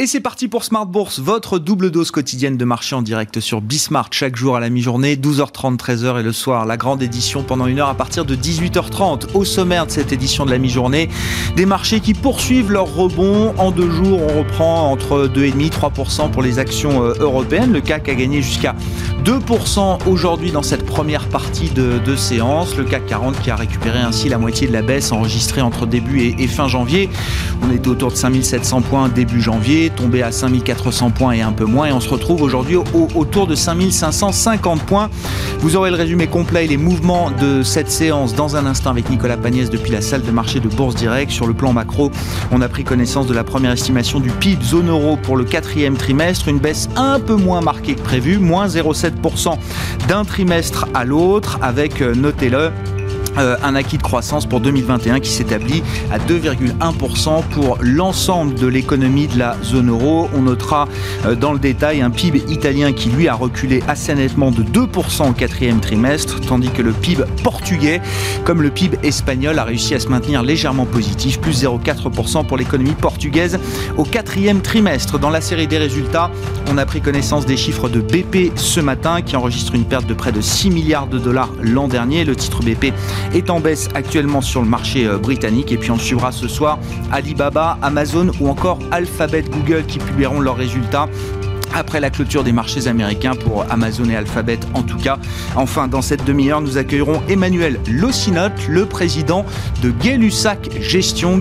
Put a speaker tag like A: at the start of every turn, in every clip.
A: Et c'est parti pour Smart Bourse, votre double dose quotidienne de marché en direct sur Bismart chaque jour à la mi-journée, 12h30, 13h et le soir. La grande édition pendant une heure à partir de 18h30. Au sommaire de cette édition de la mi-journée, des marchés qui poursuivent leur rebond. En deux jours, on reprend entre 2,5 3% pour les actions euh, européennes. Le CAC a gagné jusqu'à 2% aujourd'hui dans cette première partie de, séance. Le CAC 40 qui a récupéré ainsi la moitié de la baisse enregistrée entre début et, et fin janvier. On était autour de 5700 points début janvier, tombé à 5400 points et un peu moins. Et on se retrouve aujourd'hui au, autour de 5550 points. Vous aurez le résumé complet et les mouvements de cette séance dans un instant avec Nicolas Pagnès depuis la salle de marché de Bourse Direct. Sur le plan macro, on a pris connaissance de la première estimation du PIB zone euro pour le quatrième trimestre. Une baisse un peu moins marquée que prévu, moins 0,7% d'un trimestre à l'autre, avec, euh, notez-le, euh, un acquis de croissance pour 2021 qui s'établit à 2,1% pour l'ensemble de l'économie de la zone euro. On notera euh, dans le détail un PIB italien qui lui a reculé assez nettement de 2% au quatrième trimestre, tandis que le PIB portugais, comme le PIB espagnol, a réussi à se maintenir légèrement positif, plus 0,4% pour l'économie portugaise au quatrième trimestre. Dans la série des résultats, on a pris connaissance des chiffres de BP ce matin qui enregistre une perte de près de 6 milliards de dollars l'an dernier. Le titre BP est en baisse actuellement sur le marché euh, britannique. Et puis on suivra ce soir Alibaba, Amazon ou encore Alphabet Google qui publieront leurs résultats après la clôture des marchés américains pour Amazon et Alphabet en tout cas. Enfin, dans cette demi-heure, nous accueillerons Emmanuel Locinote, le président de Gay-Lussac Gestion,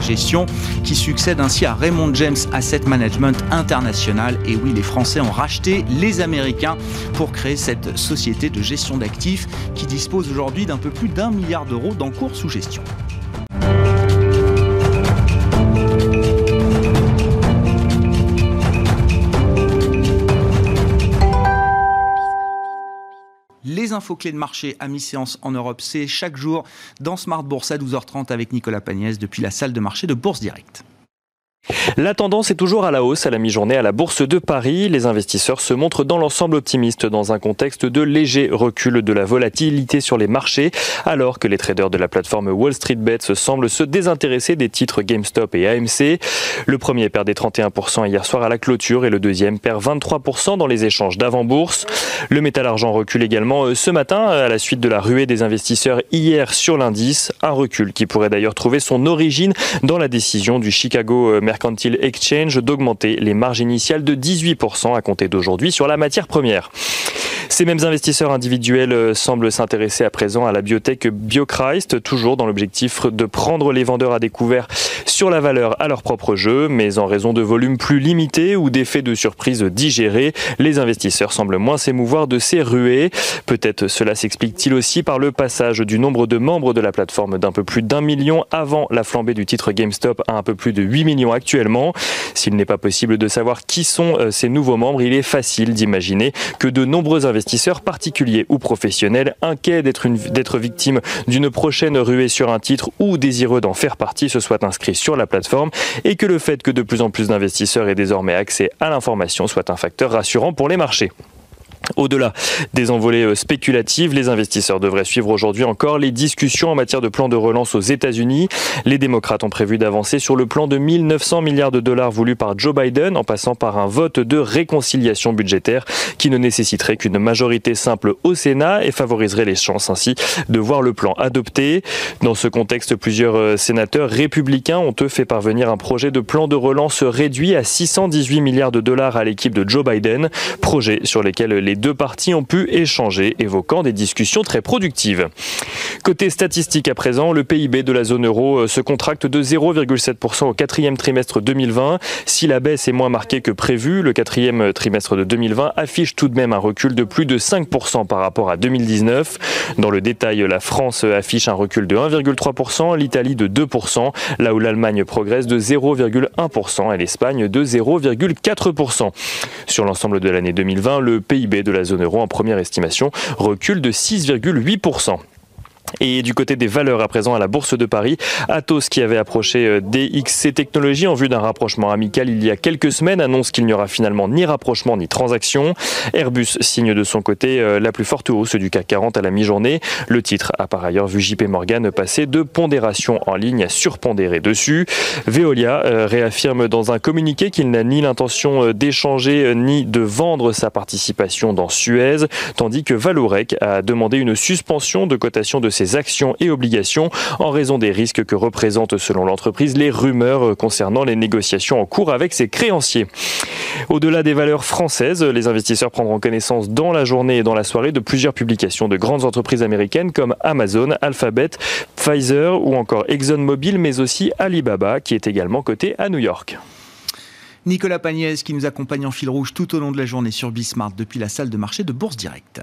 A: Gestion, qui succède ainsi à Raymond James Asset Management International. Et oui, les Français ont racheté les Américains pour créer cette société de gestion d'actifs qui dispose aujourd'hui d'un peu plus d'un milliard d'euros d'encours sous gestion. Infos clés de marché à mi-séance en Europe, c'est chaque jour dans Smart Bourse à 12h30 avec Nicolas Pagnès depuis la salle de marché de Bourse Direct.
B: La tendance est toujours à la hausse à la mi-journée à la Bourse de Paris. Les investisseurs se montrent dans l'ensemble optimistes dans un contexte de léger recul de la volatilité sur les marchés, alors que les traders de la plateforme Wall Street Bets semblent se désintéresser des titres GameStop et AMC. Le premier perdait 31% hier soir à la clôture et le deuxième perd 23% dans les échanges d'avant-bourse. Le métal argent recule également euh, ce matin à la suite de la ruée des investisseurs hier sur l'indice, un recul qui pourrait d'ailleurs trouver son origine dans la décision du Chicago euh, Mercantile Exchange d'augmenter les marges initiales de 18% à compter d'aujourd'hui sur la matière première. Ces mêmes investisseurs individuels euh, semblent s'intéresser à présent à la biotech BioChrist, toujours dans l'objectif de prendre les vendeurs à découvert sur la valeur à leur propre jeu, mais en raison de volumes plus limités ou d'effets de surprise digérés, les investisseurs semblent moins s'émouvoir de ces ruées. Peut-être cela s'explique-t-il aussi par le passage du nombre de membres de la plateforme d'un peu plus d'un million avant la flambée du titre GameStop à un peu plus de 8 millions actuellement. S'il n'est pas possible de savoir qui sont euh, ces nouveaux membres, il est facile d'imaginer que de nombreux investisseurs investisseurs particuliers ou professionnels inquiets d'être victimes d'une prochaine ruée sur un titre ou désireux d'en faire partie se soient inscrits sur la plateforme et que le fait que de plus en plus d'investisseurs aient désormais accès à l'information soit un facteur rassurant pour les marchés. Au-delà des envolées euh, spéculatives, les investisseurs devraient suivre aujourd'hui encore les discussions en matière de plan de relance aux États-Unis. Les démocrates ont prévu d'avancer sur le plan de 1900 milliards de dollars voulu par Joe Biden en passant par un vote de réconciliation budgétaire qui ne nécessiterait qu'une majorité simple au Sénat et favoriserait les chances ainsi de voir le plan adopté. Dans ce contexte, plusieurs euh, sénateurs républicains ont eux fait parvenir un projet de plan de relance réduit à 618 milliards de dollars à l'équipe de Joe Biden, projet sur lesquels les deux parties ont pu échanger, évoquant des discussions très productives. Côté statistique à présent, le PIB de la zone euro euh, se contracte de 0,7% au quatrième trimestre 2020. Si la baisse est moins marquée que prévu, le quatrième trimestre de 2020 affiche tout de même un recul de plus de 5% par rapport à 2019. Dans le détail, la France affiche un recul de 1,3%, l'Italie de 2%, là où l'Allemagne progresse de 0,1% et l'Espagne de 0,4%. Sur l'ensemble de l'année 2020, le PIB de la zone euro en première estimation recule de 6,8%. Et du côté des valeurs à présent à la Bourse de Paris, Atos qui avait approché euh, DXC Technologies en vue d'un rapprochement amical il y a quelques semaines annonce qu'il n'y aura finalement ni rapprochement ni transaction. Airbus signe de son côté euh, la plus forte hausse du CAC 40 à la mi-journée. Le titre a par ailleurs vu JP Morgan passer de pondération en ligne à surpondérer dessus. Veolia euh, réaffirme dans un communiqué qu'il n'a ni l'intention d'échanger ni de vendre sa participation dans Suez, tandis que Valorec a demandé une suspension de cotation de ses actions et obligations en raison des risques que représentent selon l'entreprise les rumeurs concernant les négociations en cours avec ses créanciers. Au-delà des valeurs françaises, les investisseurs prendront connaissance dans la journée et dans la soirée de plusieurs publications de grandes entreprises américaines comme Amazon, Alphabet, Pfizer ou encore ExxonMobil, mais aussi Alibaba qui est également coté à New York.
A: Nicolas Pagnès qui nous accompagne en fil rouge tout au long de la journée sur Bismart depuis la salle de marché de Bourse Directe.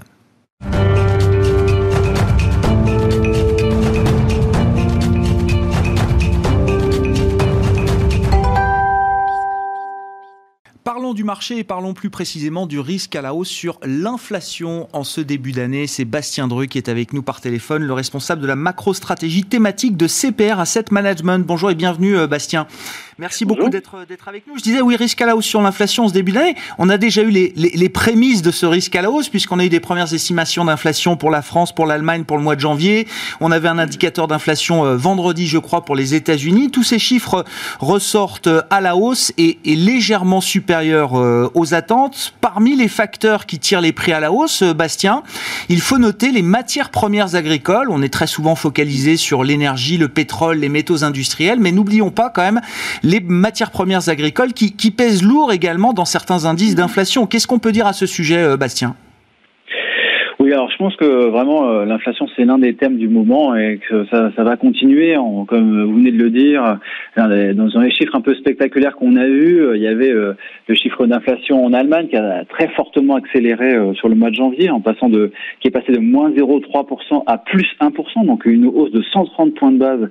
A: Parlons du marché et parlons plus précisément du risque à la hausse sur l'inflation en ce début d'année. C'est Bastien Dru qui est avec nous par téléphone, le responsable de la macro-stratégie thématique de CPR Asset Management. Bonjour et bienvenue euh, Bastien. Merci beaucoup d'être d'être avec nous. Je disais oui, risque à la hausse sur l'inflation en ce début d'année. On a déjà eu les, les, les, prémices de ce risque à la hausse puisqu'on a eu des premières estimations d'inflation pour la France, pour l'Allemagne pour le mois de janvier. On avait un indicateur d'inflation euh, vendredi, je crois, pour les États-Unis. Tous ces chiffres ressortent euh, à la hausse et, et légèrement supérieurs euh, aux attentes. Parmi les facteurs qui tirent les prix à la hausse, Bastien, il faut noter les matières premières agricoles. On est très souvent focalisé sur l'énergie, le pétrole, les métaux industriels, mais n'oublions pas quand même les matières premières agricoles qui, qui pèsent lourd également dans certains indices d'inflation. Qu'est-ce qu'on peut dire à ce sujet, euh, Bastien?
C: Oui, alors je pense que vraiment euh, l'inflation c'est l'un des thèmes du moment et que ça, va continuer. Comme vous venez de le dire, euh, dans les chiffres un peu spectaculaires qu'on a eus, euh, il y avait le chiffre d'inflation en Allemagne qui a très fortement accéléré sur le mois de janvier, en passant de qui est passé de moins 0,3% à plus 1%, donc une hausse de 130 points de base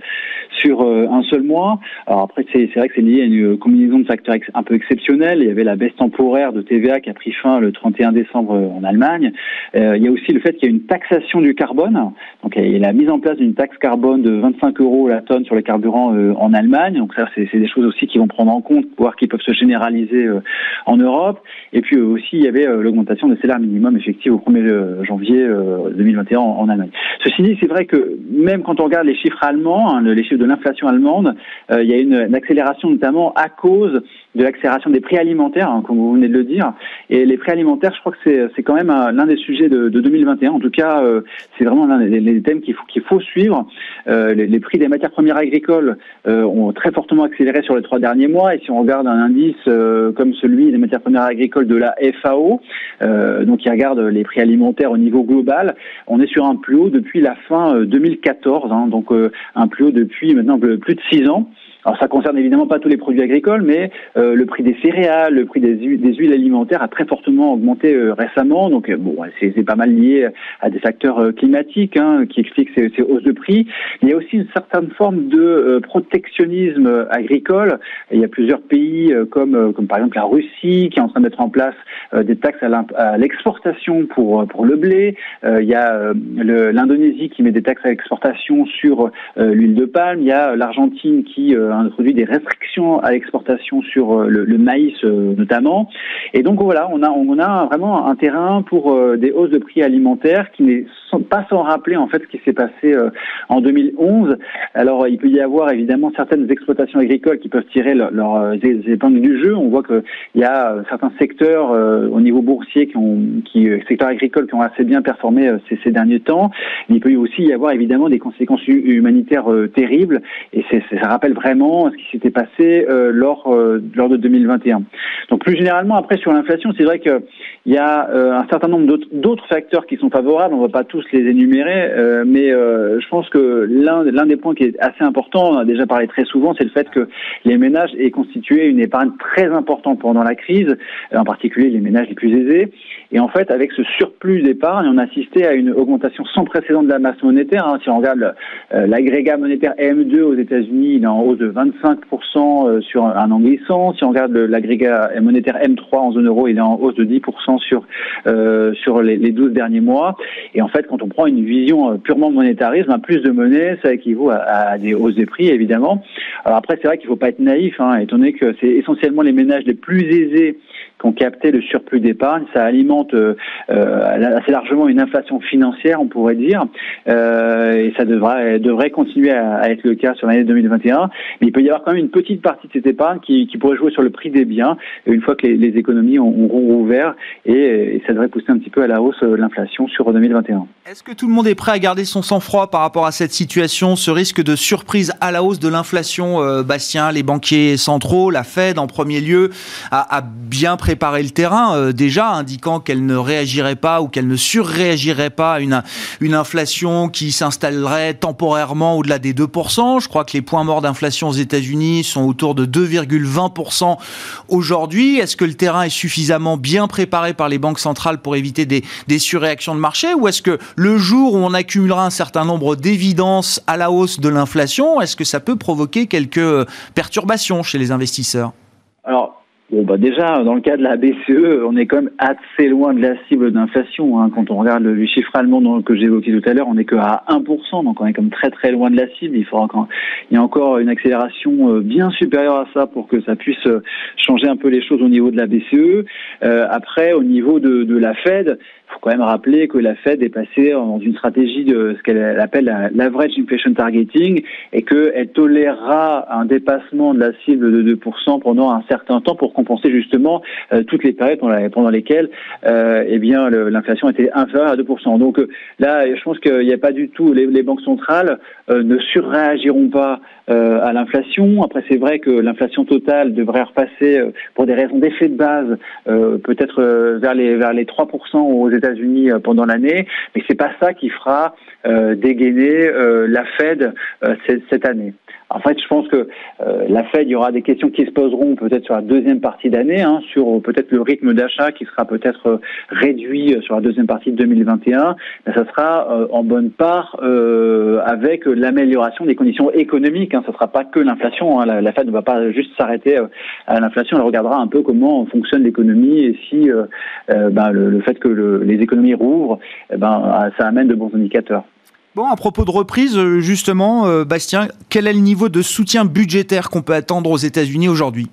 C: sur un seul mois. Alors après c'est vrai que c'est lié à une combinaison de facteurs un peu exceptionnels. Il y avait la baisse temporaire de TVA qui a pris fin le 31 décembre en Allemagne. il y a aussi le fait qu'il y a une taxation du carbone. Donc, il y a la mise en place d'une taxe carbone de 25 euros la tonne sur les carburants euh, en Allemagne. Donc, ça, c'est des choses aussi qui vont prendre en compte, voir qu'ils peuvent se généraliser euh, en Europe. Et puis euh, aussi, il y avait l'augmentation des salaires minimum effectifs au 1er janvier 2021 en, Allemagne. Ceci dit, c'est vrai que même quand on regarde les chiffres allemands, hein, les chiffres de l'inflation allemande, il y a une, une, accélération notamment à cause de l'accélération des prix alimentaires, hein, comme vous venez de le dire. Et les prix alimentaires, je crois que c'est quand même l'un des sujets de, de 2021. En tout cas, euh, c'est vraiment l'un des, thèmes qu'il faut, faut suivre. Euh, les, les, prix des matières premières agricoles euh, ont très fortement accéléré sur les trois derniers mois. Et si on regarde un indice euh, comme celui des matières premières agricoles de la FAO, euh, donc qui regarde les prix alimentaires au niveau global, on est sur un plus haut depuis la fin 2014, hein, donc un plus haut depuis maintenant plus de six ans. Alors ça concerne évidemment pas tous les produits agricoles, mais euh, le prix des céréales, le prix des, des huiles alimentaires a très fortement augmenté euh, récemment. Donc euh, bon, c'est pas mal lié à des facteurs climatiques hein, qui expliquent ces, ces, hausses de prix. Il y a aussi une certaine forme de protectionnisme agricole. Il y a plusieurs pays comme comme par exemple la Russie qui est en train de mettre en place des taxes à l'exportation pour pour le blé. il y a l'Indonésie qui met des taxes à l'exportation sur l'huile de palme. Il y a l'Argentine qui introduit des restrictions à l'exportation sur euh, le, maïs euh, notamment. Et donc voilà, on a, on a vraiment un terrain pour euh, des hausses de prix alimentaires qui ne sont pas sans rappeler en fait ce qui s'est passé en 2011. Alors il peut y avoir évidemment certaines exploitations agricoles qui peuvent tirer leurs leur, épingles du jeu. On voit qu'il y a certains secteurs au niveau boursier qui ont, qui, secteurs agricoles qui ont assez bien performé ces, derniers temps. il peut aussi y avoir évidemment des conséquences humanitaires terribles et ça rappelle vraiment ce qui s'était passé euh, lors euh, lors de 2021. Donc plus généralement après sur l'inflation, c'est vrai qu'il y a euh, un certain nombre d'autres facteurs qui sont favorables. On ne va pas tous les énumérer, mais je pense que l'un des points qui est assez important, on a déjà parlé très souvent, c'est le fait que les ménages aient constitué une épargne très importante pendant la crise, en particulier les ménages les plus aisés. Et en fait, avec ce surplus d'épargne, on a assisté à une augmentation sans précédent de la masse monétaire. Hein. Si on regarde l'agrégat monétaire M2 aux États-Unis, il est en hausse de 25% sur un an glissant. Si on regarde l'agrégat monétaire M3 en zone euro, il est en hausse de 10% sur sur les, les 12 derniers mois. Et en fait, quand on prend une vision purement monétarisme, un plus de monnaie, ça équivaut à, des hausses des prix, évidemment. Alors après, c'est vrai qu'il ne faut pas être naïf, hein, étant donné que c'est essentiellement les ménages les plus aisés qui ont capté le surplus d'épargne. Ça alimente euh, euh, assez largement une inflation financière, on pourrait dire, euh, et ça devrait, devrait continuer à, être le cas sur l'année 2021. Mais il peut y avoir quand même une petite partie de cette épargne qui, qui pourrait jouer sur le prix des biens une fois que les, économies auront rouvert, et, ça devrait pousser un petit peu à la hausse l'inflation sur 2021.
A: Est-ce que tout le monde est prêt à garder son sang-froid par rapport à cette situation, ce risque de surprise à la hausse de l'inflation, Bastien, les banquiers centraux, la Fed en premier lieu, a, bien préparer le terrain euh, déjà, indiquant qu'elle ne réagirait pas ou qu'elle ne surréagirait pas à une, une inflation qui s'installerait temporairement au-delà des 2%. Je crois que les points morts d'inflation aux États-Unis sont autour de 2,20% aujourd'hui. Est-ce que le terrain est suffisamment bien préparé par les banques centrales pour éviter des, surréactions de marché? Ou est-ce que le jour où on accumulera un certain nombre d'évidences à la hausse de l'inflation, est-ce que ça peut provoquer quelques perturbations chez les investisseurs?
C: Bon, bah déjà, dans le cas de la BCE, on est quand même assez loin de la cible d'inflation. Hein. Quand on regarde le, chiffre allemand que j'évoquais tout à l'heure, on n'est qu'à 1%, donc on est même très très loin de la cible. Il faudra quand il y a encore une accélération euh, bien supérieure à ça pour que ça puisse euh, changer un peu les choses au niveau de la BCE. Euh, après, au niveau de, la Fed, faut quand même rappeler que la Fed est passée dans une stratégie de ce qu'elle appelle l'average inflation targeting et qu'elle tolérera un dépassement de la cible de 2% pendant un certain temps pour compenser justement euh, toutes les périodes pendant lesquelles euh, eh bien l'inflation était inférieure à 2%. Donc euh, là, je pense qu'il n'y a pas du tout les, banques centrales ne surréagiront pas à l'inflation. Après, c'est vrai que l'inflation totale devrait repasser pour des raisons d'effet de base, peut-être vers les vers les 3% aux États-Unis pendant l'année, mais c'est pas ça qui fera dégainer la Fed cette année. En fait, je pense que euh, la Fed, il y aura des questions qui se poseront peut-être sur la deuxième partie d'année, hein, sur peut-être le rythme d'achat qui sera peut-être euh, réduit euh, sur la deuxième partie de 2021. Mais ça sera en bonne part avec l'amélioration des conditions économiques. Hein. Ce ne sera pas que l'inflation. Hein. La, Fed ne va pas juste s'arrêter à l'inflation. Elle regardera un peu comment fonctionne l'économie et si ben, le, fait que les économies rouvrent, eh ben, ça amène de bons indicateurs.
A: Bon, à propos de reprise, euh, justement, euh, Bastien, quel est le niveau de soutien budgétaire qu'on peut attendre aux États-Unis aujourd'hui?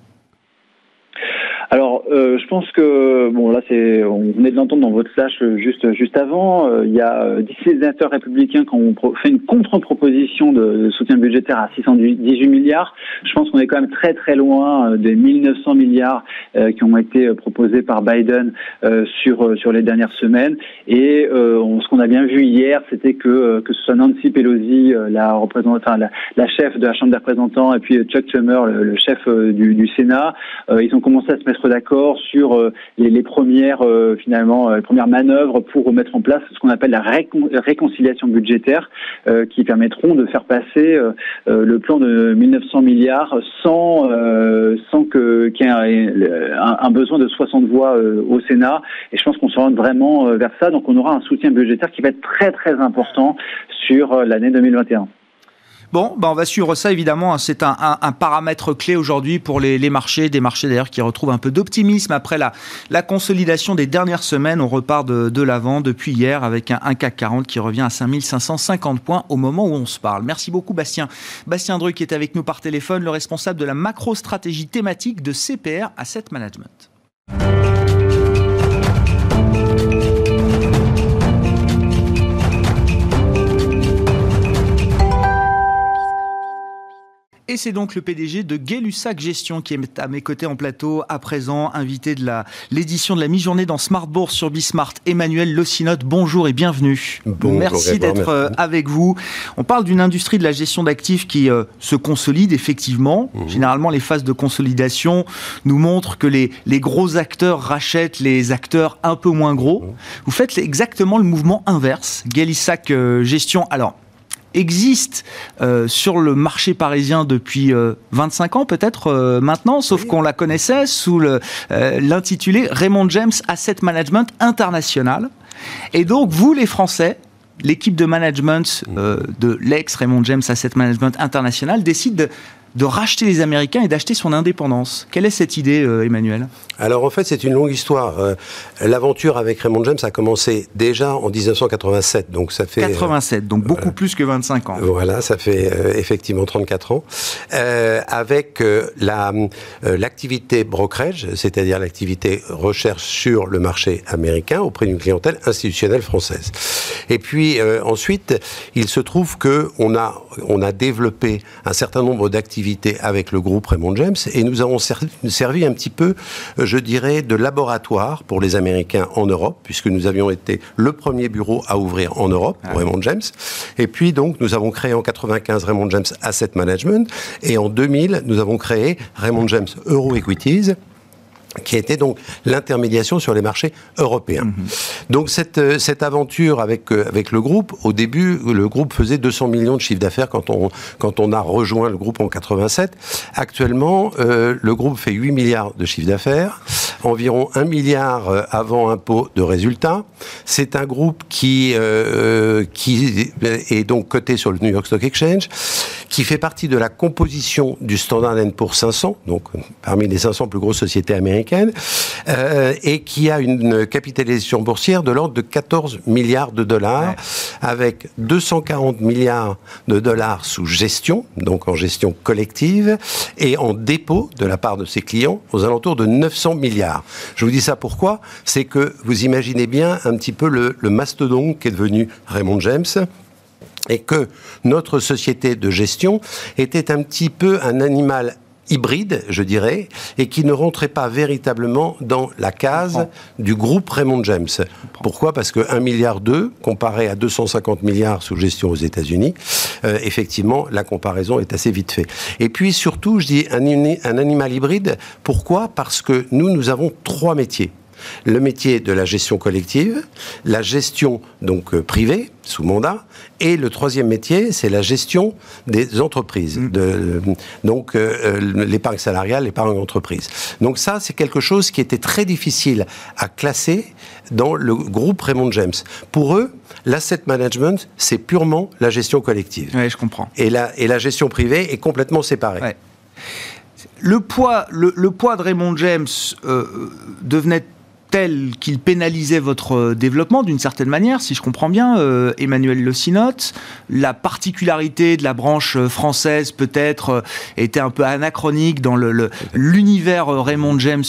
C: Alors, euh, je pense que bon là, c'est on venait de l'entendre dans votre flash euh, juste juste avant. Euh, il y a 17 sénateurs républicains qui ont fait une contre-proposition de, soutien budgétaire à 618 milliards. Je pense qu'on est quand même très très loin des 1900 milliards qui ont été proposés par Biden sur sur les dernières semaines. Et ce qu'on a bien vu hier, c'était que que ce soit Nancy Pelosi, la représentante, la, la, chef de la Chambre des représentants, et puis Chuck Schumer, le, le chef du, du Sénat, ils ont commencé à se mettre d'accord sur euh, les, premières euh, finalement euh, premières manœuvres pour mettre en place ce qu'on appelle la réconciliation budgétaire, qui permettront de faire passer le plan de 1900 milliards sans sans que qu'il y ait un, besoin de 60 voix au Sénat. Et je pense qu'on se rend vraiment vers ça. Donc on aura un soutien budgétaire qui va être très très important sur l'année 2021.
A: Bon, bah on va suivre ça évidemment. Hein. C'est un, paramètre clé aujourd'hui pour les, marchés, des marchés d'ailleurs qui retrouvent un peu d'optimisme après la, consolidation des dernières semaines. On repart de, l'avant depuis hier avec un, CAC 40 qui revient à 5550 points au moment où on se parle. Merci beaucoup Bastien. Bastien Druc est avec nous par téléphone, le responsable de la macro-stratégie thématique de CPR Asset Management. Et c'est donc le PDG de Gay-Lussac Gestion qui est à mes côtés en plateau à présent, invité de l'édition de la mi-journée dans Smart Bourse sur Bismart. Emmanuel Locinote, bonjour et bienvenue. merci d'être euh, avec vous. On parle d'une industrie de la gestion d'actifs qui euh, se consolide effectivement. Mmh. Généralement, les phases de consolidation nous montrent que les, les gros acteurs rachètent les acteurs un peu moins gros. Mmh. Vous faites exactement le mouvement inverse. Gay-Lussac euh, Gestion. Alors, existe euh, sur le marché parisien depuis 25 euh, ans peut-être euh, maintenant, sauf qu'on la connaissait sous l'intitulé Raymond James Asset Management International. Et donc vous les Français, l'équipe de management de l'ex Raymond James Asset Management International décide de de racheter les Américains et d'acheter son indépendance. Quelle est cette idée, Emmanuel?
D: Alors en fait, c'est une longue histoire. L'aventure avec Raymond James a commencé déjà en 1987, donc ça fait
A: 87, donc beaucoup plus que 25 ans.
D: Voilà, ça fait effectivement 34 ans, avec la l'activité brokerage, c'est-à-dire l'activité recherche sur le marché américain auprès d'une clientèle institutionnelle française. Et puis euh, ensuite, il se trouve que on a on a développé un certain nombre d'activités avec le groupe Raymond James et nous avons servi un petit peu, je dirais, de laboratoire pour les Américains en Europe, puisque nous avions été le premier bureau à ouvrir en Europe pour ah. Raymond James. Et puis donc nous avons créé en 95 Raymond James Asset Management et en 2000 nous avons créé Raymond James Euro Equities qui était donc l'intermédiation sur les marchés européens. Mhm. Donc cette, euh, cette aventure avec, euh, avec le groupe, au début, le groupe faisait 200 millions de chiffre d'affaires quand on, quand on a rejoint le groupe en 87. Actuellement, euh, le groupe fait 8 milliards de chiffre d'affaires, environ 1 milliard avant impôt de résultats. C'est un groupe qui, qui est donc coté sur le New York Stock Exchange, qui fait partie de la composition du Standard Poor's 500, donc parmi les 500 plus grosses sociétés américaines euh, et qui a une capitalisation boursière de l'ordre de 14 milliards de dollars, avec 240 milliards de dollars sous gestion, donc en gestion collective, et en dépôt de la part de ses clients aux alentours de 900 milliards. Je vous dis ça pourquoi? C'est que vous imaginez bien un petit peu le, le mastodonte qu'est devenu Raymond James et que notre société de gestion était un petit peu un animal hybride, je dirais, et qui ne rentrait pas véritablement dans la case du groupe Raymond James. Pourquoi? Parce que 1 milliard 2 comparé à 250 milliards sous gestion aux États-Unis, euh, effectivement, la comparaison est assez vite faite. Et puis surtout, je dis un, un animal hybride. Pourquoi? Parce que nous, nous avons trois métiers le métier de la gestion collective, la gestion donc euh, privée sous mandat, et le troisième métier, c'est la gestion des entreprises, mm. de, donc euh, euh, l'épargne salariale, l'épargne entreprise. Donc ça, c'est quelque chose qui était très difficile à classer dans le groupe Raymond James. Pour eux, l'asset management, c'est purement la gestion collective.
A: Oui, je comprends.
D: Et la, et la gestion privée est complètement séparée.
A: Le poids, le, poids de Raymond James devenait tel qu'il pénalisait votre euh, développement d'une certaine manière, si je comprends bien, euh, Emmanuel Le Sinote. La particularité de la branche euh, française peut-être était un peu anachronique dans l'univers Raymond James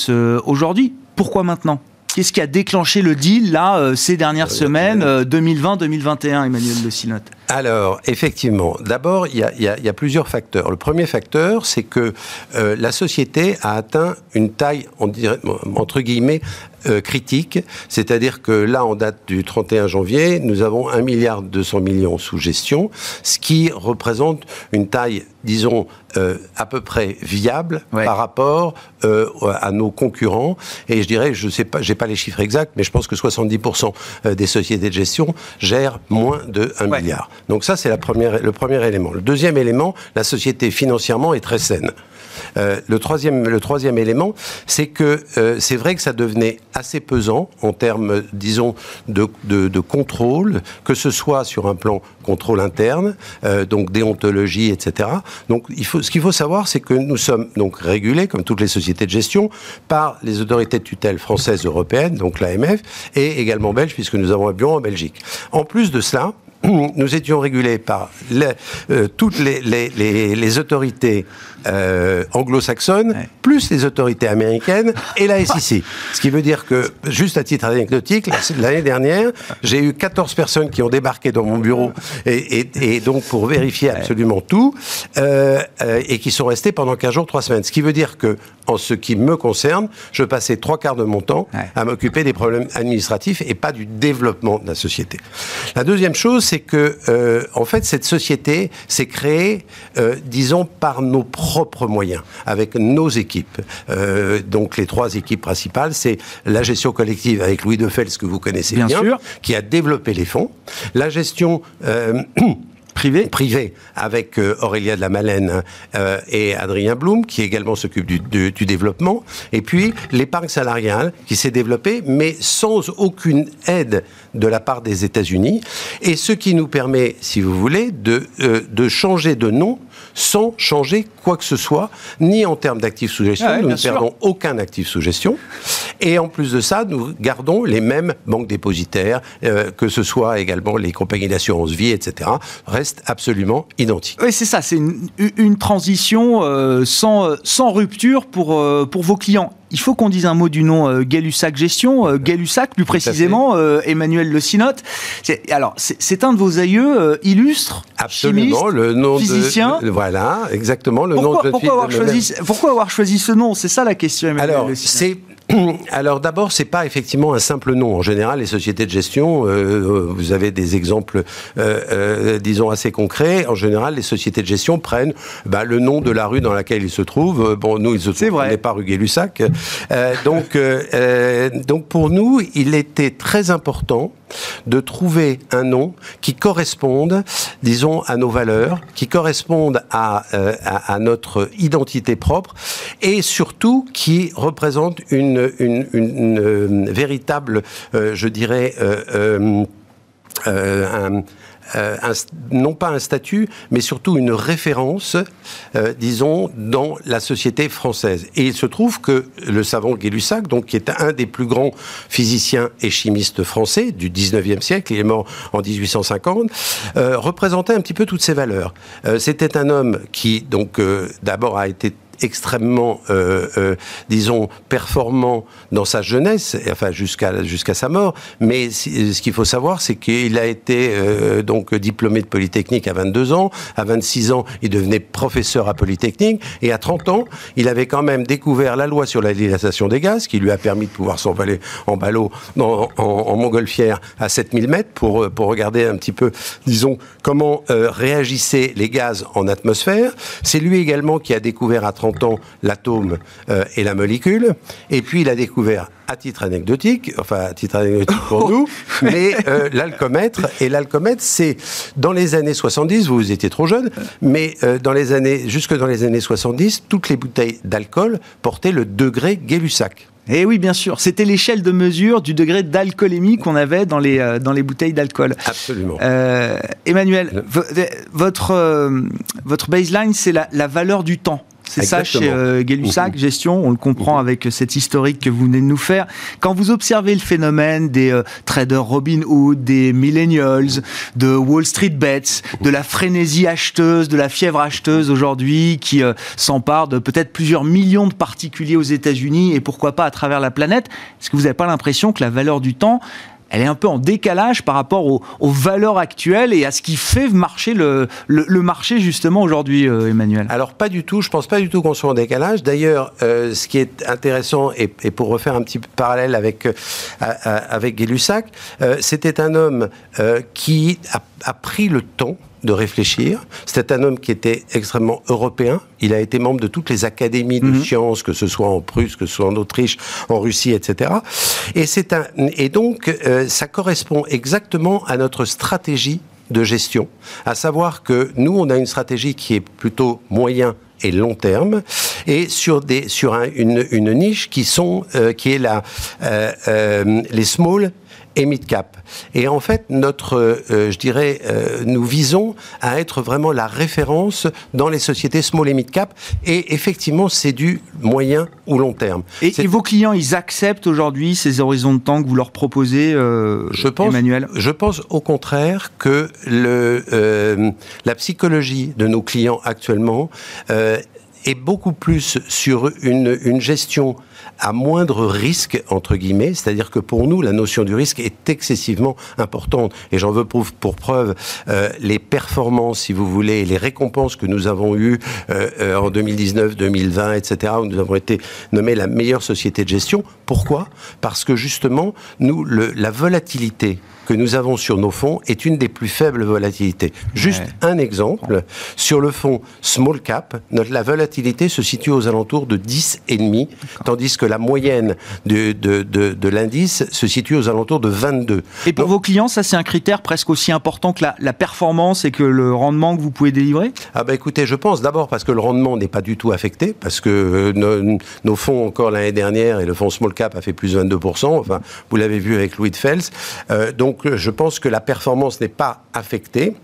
A: aujourd'hui. Pourquoi maintenant? Qu'est-ce qui a déclenché le deal là ces dernières semaines, 2020-2021, Emmanuel Le Sinote
D: alors, effectivement, d'abord, il y, a, plusieurs facteurs. Le premier facteur, c'est que la société a atteint une taille, entre guillemets, euh, critique, c'est-à-dire que là, en date du 31 janvier, nous avons 1 milliard 200 millions sous gestion, ce qui représente une taille, disons, euh, à peu près viable par rapport euh, à nos concurrents. Et je dirais, je sais pas, j'ai pas les chiffres exacts, mais je pense que 70% des sociétés de gestion gèrent moins de 1 milliard. Donc ça, c'est la première, le premier élément. Le deuxième élément, la société financièrement est très saine. Euh, le, troisième, le troisième élément, c'est que euh, c'est vrai que ça devenait assez pesant en termes, disons, de, contrôle, que ce soit sur un plan contrôle interne, euh, donc déontologie, etc. Donc ce qu'il faut savoir, c'est que nous sommes donc régulés, comme toutes les sociétés de gestion, par les autorités de tutelle françaises, européennes, donc l'AMF, et également belges, puisque nous avons un bureau en Belgique. En plus de cela, nous étions régulés par toutes les, les, les autorités euh, anglo-saxonne, plus les autorités américaines et la SEC. Ce qui veut dire que, juste à titre anecdotique, l'année dernière, j'ai eu 14 personnes qui ont débarqué dans mon bureau et, donc pour vérifier absolument tout euh, euh, et qui sont restés pendant 15 jours, 3 semaines. Ce qui veut dire que, en ce qui me concerne, je passais trois quarts de mon temps à m'occuper des problèmes administratifs et pas du développement de la société. La deuxième chose, c'est que, en fait, cette société s'est créée, disons, par nos propres moyens, avec nos équipes. Euh, donc les trois équipes principales, c'est la gestion collective avec Louis Defels, que vous connaissez bien, sûr. qui a développé les fonds, la gestion...
A: Privé,
D: privé avec euh, Aurélia de la Malène euh, et Adrien Blum, qui également s'occupe du, du, développement. Et puis l'épargne salariale qui s'est développée, mais sans aucune aide de la part des États-Unis. Et ce qui nous permet, si vous voulez, de, euh, de changer de nom sans changer quoi que ce soit, ni en termes d'actifs sous gestion.
A: Ah
D: nous ne perdons aucun actif sous gestion. Et en plus de ça, nous gardons les mêmes banques dépositaires, euh, que ce soit également les compagnies d'assurance vie, etc., restent absolument identiques.
A: Oui, c'est ça, c'est une, une, transition euh, sans, sans rupture pour, euh, pour vos clients. Il faut qu'on dise un mot du nom euh, Gay-Lussac Gestion, euh, Gay-Lussac plus précisément, euh, Emmanuel Le Sinotte. Alors, c'est un de vos aïeux euh, illustres,
D: Absolument,
A: chimiste,
D: le nom
A: physicien.
D: De, voilà, exactement, le
A: pourquoi,
D: nom de
A: pourquoi avoir, choisi, pourquoi avoir choisi ce nom? C'est ça la question, Emmanuel
D: Alors,
A: Le
D: c'est alors d'abord, c'est pas effectivement un simple nom. En général, les sociétés de gestion, euh, vous avez des exemples, euh, euh, disons assez concrets. En général, les sociétés de gestion prennent bah, le nom de la rue dans laquelle ils se trouvent. Bon, nous, ils se trouvent, on n'est pas rue Gay-Lussac. donc, donc pour nous, il était très important de trouver un nom qui corresponde, disons, à nos valeurs, qui corresponde à, à notre identité propre et surtout qui représente une, une véritable, euh, je dirais, euh, euh, un, euh, non pas un statut, mais surtout une référence, euh, disons, dans la société française. Et il se trouve que le savant Gay-Lussac, donc qui est un des plus grands physiciens et chimistes français du 19e siècle, il est mort en 1850, euh, représentait un petit peu toutes ces valeurs. C'était un homme qui, donc, d'abord a été extrêmement, euh, euh, disons, performant dans sa jeunesse, enfin jusqu'à jusqu'à sa mort. Mais ce qu'il faut savoir, c'est qu'il a été euh, donc diplômé de Polytechnique à 22 ans. À 26 ans, il devenait professeur à Polytechnique. Et à 30 ans, il avait quand même découvert la loi sur la dilatation des gaz, qui lui a permis de pouvoir s'envoler en ballot en, en, montgolfière à 7000 mètres pour, pour regarder un petit peu, disons, comment réagissaient les gaz en atmosphère. C'est lui également qui a découvert à 30 l'atome euh, et la molécule. Et puis il a découvert, à titre anecdotique, enfin à titre anecdotique pour nous, mais euh, l'alcomètre. Et l'alcomètre, c'est dans les années 70, vous, vous étiez trop jeune, mais euh, dans les années, jusque dans les années 70, toutes les bouteilles d'alcool portaient le degré Gay-Lussac.
A: Eh oui, bien sûr. C'était l'échelle de mesure du degré d'alcoolémie qu'on avait dans les, euh, dans les bouteilles d'alcool.
D: Absolument.
A: Euh, Emmanuel, votre, euh, votre baseline, c'est la, la valeur du temps. C'est ça chez euh, Gay-Lussac, mmh. gestion, on le comprend mmh. avec cette historique que vous venez de nous faire. Quand vous observez le phénomène des euh, traders Robin Hood, des millennials, de Wall Street Bets, de la frénésie acheteuse, de la fièvre acheteuse aujourd'hui qui euh, s'empare de peut-être plusieurs millions de particuliers aux États-Unis et pourquoi pas à travers la planète, est-ce que vous n'avez pas l'impression que la valeur du temps elle est un peu en décalage par rapport aux, valeurs actuelles et à ce qui fait marcher le, marché justement aujourd'hui, euh, Emmanuel
D: Alors pas du tout, je pense pas du tout qu'on soit en décalage. D'ailleurs, euh, ce qui est intéressant, et, pour refaire un petit parallèle avec, euh, avec Gay-Lussac, c'était un homme qui a pris le temps de réfléchir. C'était un homme qui était extrêmement européen. Il a été membre de toutes les académies de mmh. sciences, que ce soit en Prusse, que ce soit en Autriche, en Russie, etc. Et, c'est un, et donc, euh, ça correspond exactement à notre stratégie de gestion, à savoir que nous, on a une stratégie qui est plutôt moyen et long terme, et sur des sur un, une, une niche qui sont euh, qui est la euh, les small et mid-cap. Et en fait, notre, euh, je dirais, euh, nous visons à être vraiment la référence dans les sociétés small et mid-cap. Et effectivement, c'est du moyen ou long terme.
A: Et, et, vos clients, ils acceptent aujourd'hui ces horizons de temps que vous leur proposez, euh,
D: je pense,
A: Emmanuel?
D: Je pense au contraire que le, euh, la psychologie de nos clients actuellement euh, est beaucoup plus sur une, une gestion à moindre risque, entre guillemets, c'est-à-dire que pour nous, la notion du risque est excessivement importante. Et j'en veux pour, preuve euh, les performances, si vous voulez, les récompenses que nous avons eues euh, en 2019, 2020, etc., où nous avons été nommés la meilleure société de gestion. Pourquoi? Parce que justement, nous, la volatilité que nous avons sur nos fonds est une des plus faibles volatilités. Juste ouais. un exemple, sur le fonds small cap, notre, la volatilité se situe aux alentours de 10,5, tandis que la moyenne de, de, de, l'indice se situe aux alentours de 22.
A: Et pour vos clients, ça c'est un critère presque aussi important que la, la, performance et que le rendement que vous pouvez délivrer?
D: Ah bah écoutez, je pense d'abord parce que le rendement n'est pas du tout affecté, parce que euh, nos, nos, fonds encore l'année dernière et le fonds small cap a fait plus de 22%, enfin vous l'avez vu avec Louis de Fels, euh, donc je pense que la performance n'est pas affectée.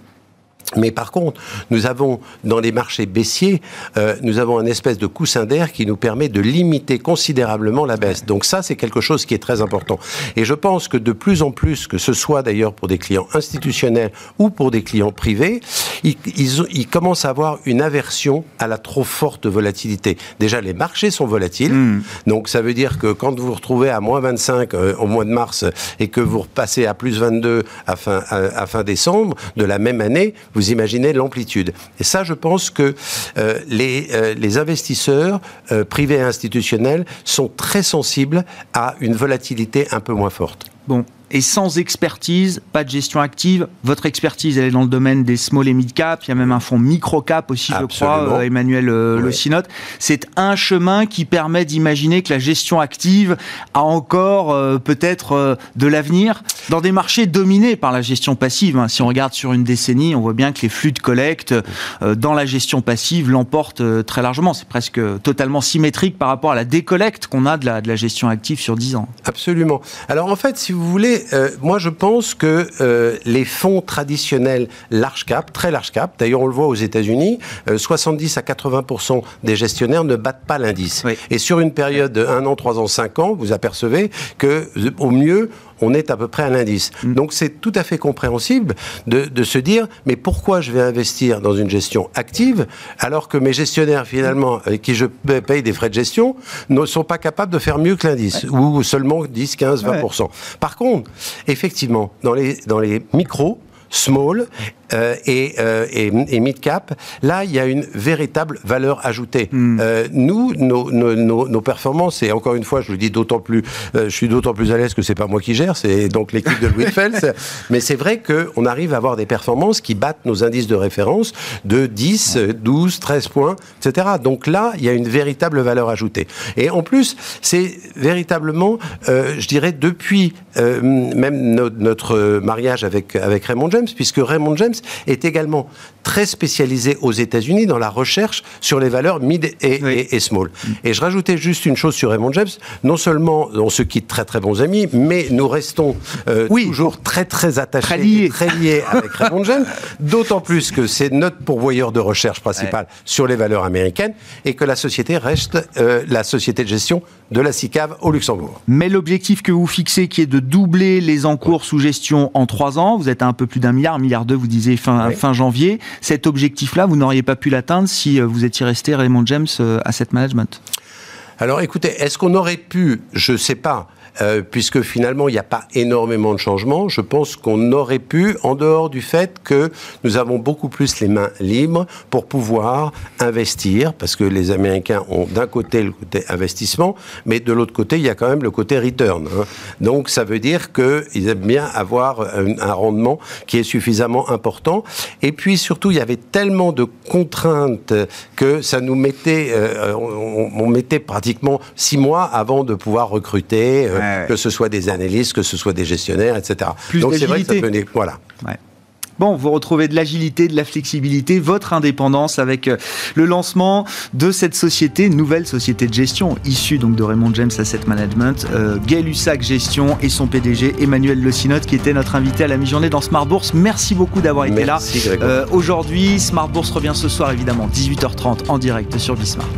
D: Mais par contre, nous avons dans les marchés baissiers, euh, nous avons un espèce de coussin d'air qui nous permet de limiter considérablement la baisse. Donc ça, c'est quelque chose qui est très important. Et je pense que de plus en plus, que ce soit d'ailleurs pour des clients institutionnels ou pour des clients privés, ils, ils, commencent à avoir une aversion à la trop forte volatilité. Déjà, les marchés sont volatiles. Hmm. Donc ça veut dire que quand vous vous retrouvez à moins 25 euh, au mois de mars et que vous repassez à plus 22 à fin, à fin décembre de la même année, vous imaginez l'amplitude. Et ça, je pense que euh, les, euh, les, investisseurs euh, privés et institutionnels sont très sensibles à une volatilité un peu moins forte.
A: Bon, et sans expertise, pas de gestion active. Votre expertise, elle est dans le domaine des small et mid cap. Il y a même un fonds micro cap aussi, je crois, euh, Emmanuel euh, Le Sinote. C'est un chemin qui permet d'imaginer que la gestion active a encore euh, peut-être de l'avenir dans des marchés dominés par la gestion passive. Hein. Si on regarde sur une décennie, on voit bien que les flux de collecte dans la gestion passive l'emportent très largement. C'est presque totalement symétrique par rapport à la décollecte qu'on a de la, de la gestion active sur 10 ans.
D: Absolument. Alors en fait, si vous voulez, euh, moi je pense que euh, les fonds traditionnels large cap, très large cap, d'ailleurs on le voit aux États-Unis, 70 euh, à 80% des gestionnaires ne battent pas l'indice. Et sur une période de 1 an, 3 ans, 5 ans, vous apercevez que au mieux on est à peu près à l'indice. Mm. Donc c'est tout à fait compréhensible de, se dire, mais pourquoi je vais investir dans une gestion active alors que mes gestionnaires finalement, avec qui je paye des frais de gestion, ne sont pas capables de faire mieux que l'indice, ou seulement 10, 15, 20%. Par contre, effectivement, dans les, dans les micros, small euh, et, euh, et, et, mid cap, là, il y a une véritable valeur ajoutée. Hmm. Euh, nous, nos, nos, nos, performances, et encore une fois, je le dis d'autant plus, je suis d'autant plus à l'aise que c'est pas moi qui gère, c'est donc l'équipe de Louis Fels. mais c'est vrai qu'on arrive à avoir des performances qui battent nos indices de référence de 10, 12, 13 points, etc. Donc là, il y a une véritable valeur ajoutée. Et en plus, c'est véritablement, je dirais, depuis même notre mariage avec, avec Raymond James, puisque Raymond James est également très spécialisé aux États-Unis dans la recherche sur les valeurs mid et, small. Et je rajoutais juste une chose sur Raymond James. Non seulement on se quitte très très bons amis, mais nous restons euh, toujours très très attachés, très liés, avec Raymond James. D'autant plus que c'est notre pourvoyeur de recherche principal sur les valeurs américaines et que la société reste euh, la société de gestion de la SICAV au Luxembourg.
A: Mais l'objectif que vous fixez, qui est de doubler les encours sous gestion en trois ans, vous êtes à un peu plus d'un milliard, un milliard deux, vous disiez fin, fin janvier. Cet objectif-là, vous n'auriez pas pu l'atteindre si euh, vous étiez resté Raymond James euh, Asset Management?
D: Alors écoutez, est-ce qu'on aurait pu, je ne sais pas, euh, puisque finalement il n'y a pas énormément de changements. Je pense qu'on aurait pu, en dehors du fait que nous avons beaucoup plus les mains libres pour pouvoir investir, parce que les Américains ont d'un côté le côté investissement, mais de l'autre côté il y a quand même le côté return. Hein. Donc ça veut dire qu'ils aiment bien avoir un, rendement qui est suffisamment important. Et puis surtout il y avait tellement de contraintes que ça nous mettait, euh, on, mettait pratiquement six mois avant de pouvoir recruter. Euh, que ce soit des analystes, que ce soit des gestionnaires, etc.
A: Donc c'est vrai que ça venait, voilà. Bon, vous retrouvez de l'agilité, de la flexibilité, votre indépendance avec euh, le lancement de cette société, nouvelle société de gestion issue donc de Raymond James Asset Management, euh, Gay Lussac Gestion et son PDG Emmanuel Le Sinotte qui était notre invité à la mi-journée dans Smart Bourse. Merci beaucoup d'avoir été là. Euh, Aujourd'hui, Smart Bourse revient ce soir évidemment 18h30 en direct sur Bismart.